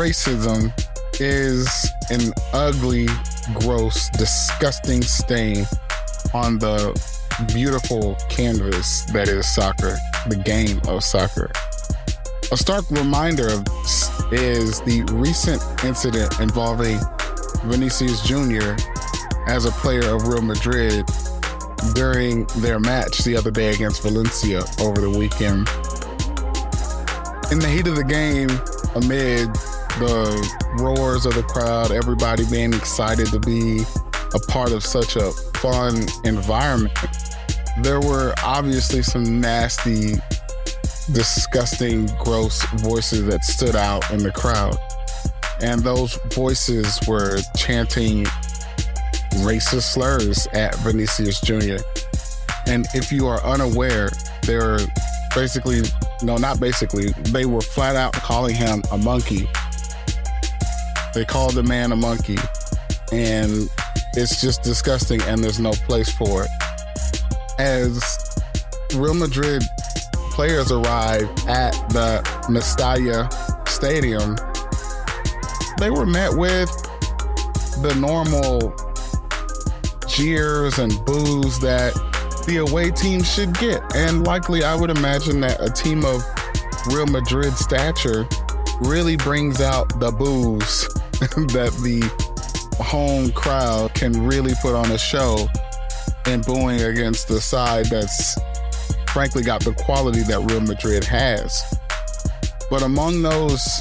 racism is an ugly, gross, disgusting stain on the beautiful canvas that is soccer, the game of soccer. A stark reminder of is the recent incident involving Vinicius Jr. as a player of Real Madrid during their match the other day against Valencia over the weekend. In the heat of the game, amid the roars of the crowd, everybody being excited to be a part of such a fun environment, there were obviously some nasty, disgusting, gross voices that stood out in the crowd. And those voices were chanting racist slurs at Vinicius Jr. And if you are unaware, they're basically, no, not basically, they were flat out calling him a monkey. They called the man a monkey. And it's just disgusting, and there's no place for it. As Real Madrid players arrived at the Mestalla Stadium, they were met with the normal jeers and boos that the away team should get. And likely, I would imagine that a team of Real Madrid stature really brings out the boos that the home crowd can really put on a show and booing against the side that's frankly got the quality that Real Madrid has. But among those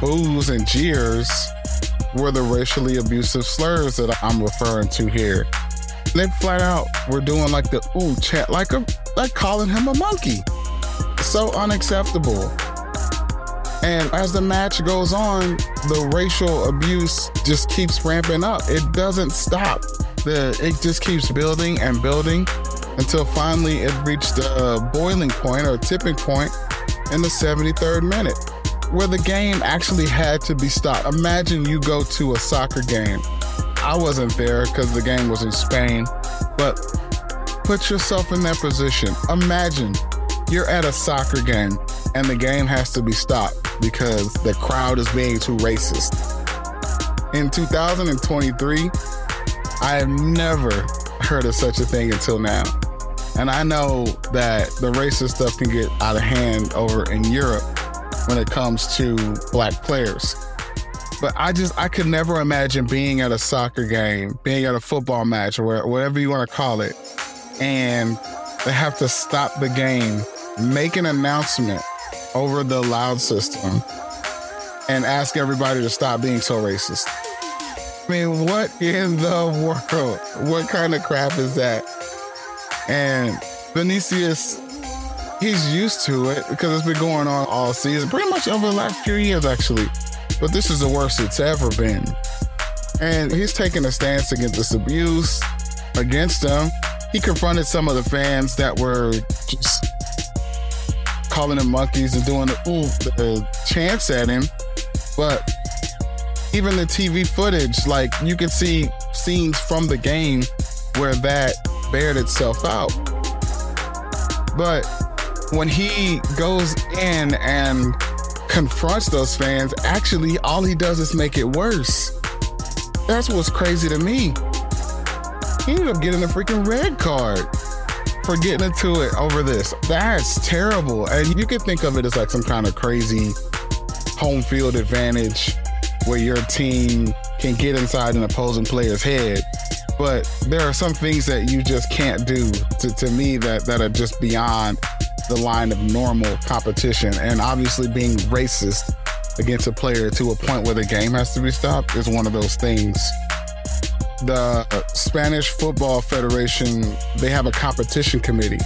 boos and jeers, were the racially abusive slurs that I'm referring to here. They flat out were doing like the ooh chat, like a like calling him a monkey. So unacceptable. And as the match goes on, the racial abuse just keeps ramping up. It doesn't stop. The it just keeps building and building until finally it reached a boiling point or tipping point in the 73rd minute where the game actually had to be stopped. Imagine you go to a soccer game. I wasn't there because the game was in Spain, but put yourself in that position. Imagine you're at a soccer game and the game has to be stopped because the crowd is being too racist. In 2023, I have never heard of such a thing until now. And I know that the racist stuff can get out of hand over in Europe when it comes to black players. But I just I could never imagine being at a soccer game, being at a football match or whatever you want to call it, and they have to stop the game, make an announcement over the loud system, and ask everybody to stop being so racist. I mean, what in the world? What kind of crap is that? And Vinicius he's used to it because it's been going on all season, pretty much over the last few years, actually. But this is the worst it's ever been. And he's taking a stance against this abuse, against them. He confronted some of the fans that were just calling him monkeys and doing the, ooh, the chants at him. But even the TV footage, like you can see scenes from the game where that bared itself out. But when he goes in and confronts those fans, actually, all he does is make it worse. That's what's crazy to me. He ended up getting a freaking red card for getting into it over this. That's terrible. And you could think of it as like some kind of crazy home field advantage where your team can get inside an opposing player's head. But there are some things that you just can't do to, to me that, that are just beyond the line of normal competition. And obviously, being racist against a player to a point where the game has to be stopped is one of those things. The Spanish Football Federation, they have a competition committee.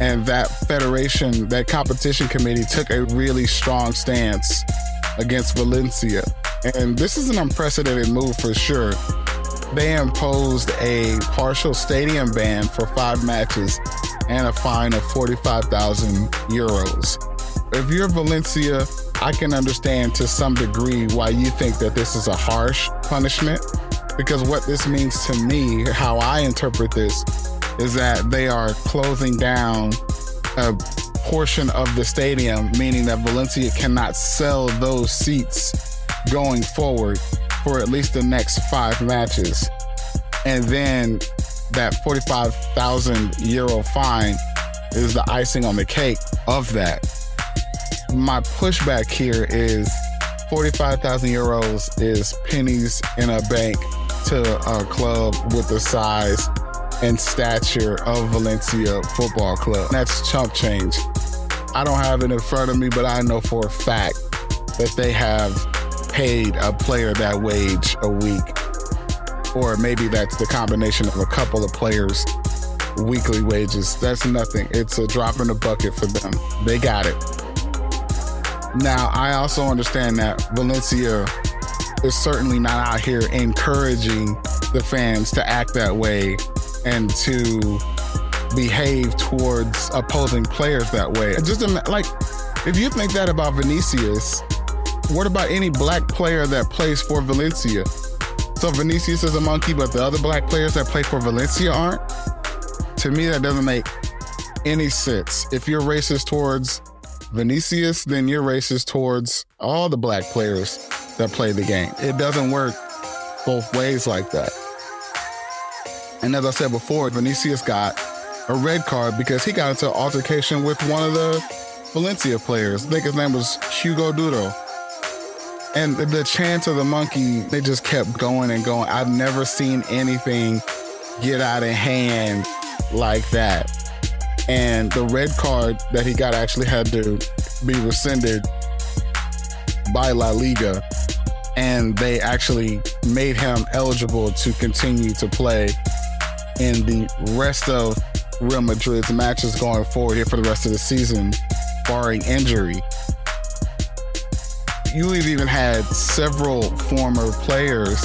And that federation, that competition committee took a really strong stance against Valencia. And this is an unprecedented move for sure. They imposed a partial stadium ban for five matches and a fine of 45,000 euros. If you're Valencia, I can understand to some degree why you think that this is a harsh punishment because what this means to me, how I interpret this, is that they are closing down a portion of the stadium, meaning that Valencia cannot sell those seats going forward for at least the next five matches. And then that 45,000 euro fine is the icing on the cake of that. My pushback here is 45,000 euros is pennies in a bank to a club with the size and stature of Valencia Football Club. That's chump change. I don't have it in front of me, but I know for a fact that they have paid a player that wage a week. Or maybe that's the combination of a couple of players' weekly wages. That's nothing. It's a drop in the bucket for them. They got it. Now, I also understand that Valencia is certainly not out here encouraging the fans to act that way and to behave towards opposing players that way. Just like, if you think that about Vinicius, what about any black player that plays for Valencia? So Vinicius is a monkey, but the other black players that play for Valencia aren't? To me, that doesn't make any sense. If you're racist towards Vinicius, then you're racist towards all the black players that play the game. It doesn't work both ways like that. And as I said before, Vinicius got a red card because he got into altercation with one of the Valencia players. I think his name was Hugo Duro. And the chance of the monkey, they just kept going and going. I've never seen anything get out of hand like that and the red card that he got actually had to be rescinded by La Liga, and they actually made him eligible to continue to play in the rest of Real Madrid's matches going forward here for the rest of the season, barring injury. You've even had several former players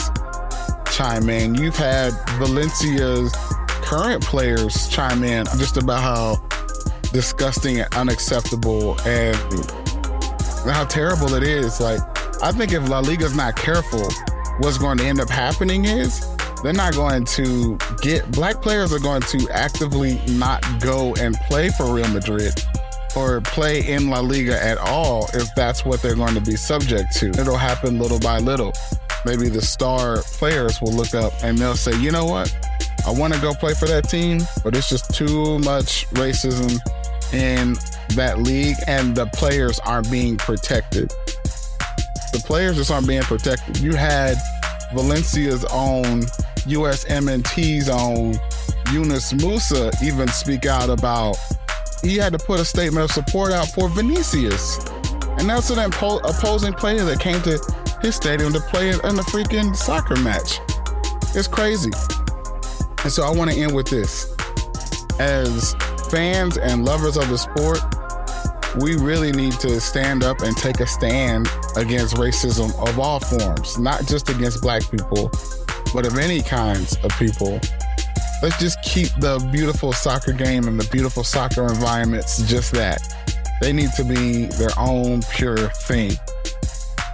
chime in. You've had Valencia's current players chime in just about how disgusting and unacceptable and how terrible it is. Like, I think if La Liga's not careful, what's going to end up happening is they're not going to get black players are going to actively not go and play for Real Madrid or play in La Liga at all if that's what they're going to be subject to. It'll happen little by little. Maybe the star players will look up and they'll say, you know what? I want to go play for that team, but it's just too much racism in that league, and the players aren't being protected. The players just aren't being protected. You had Valencia's own USMNT's own Yunus Musa even speak out about he had to put a statement of support out for Vinicius. And that's an opposing player that came to his stadium to play in a freaking soccer match. It's crazy. And so I want to end with this. As fans and lovers of the sport, we really need to stand up and take a stand against racism of all forms, not just against black people, but of any kinds of people. Let's just keep the beautiful soccer game and the beautiful soccer environments just that. They need to be their own pure thing.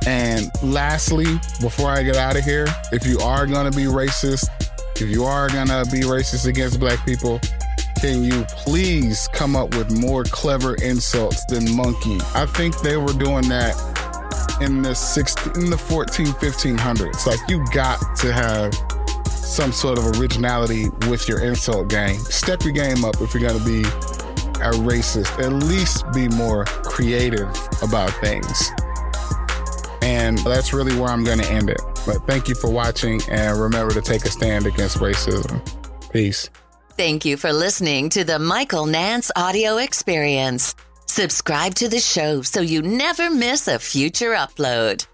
And lastly, before I get out of here, if you are going to be racist, if you are gonna be racist against black people, can you please come up with more clever insults than monkey? I think they were doing that in the 16, in the 14, 1500s. Like you got to have some sort of originality with your insult game. Step your game up if you're gonna be a racist. At least be more creative about things. And that's really where I'm gonna end it. But thank you for watching and remember to take a stand against racism. Peace. Thank you for listening to the Michael Nance audio experience. Subscribe to the show so you never miss a future upload.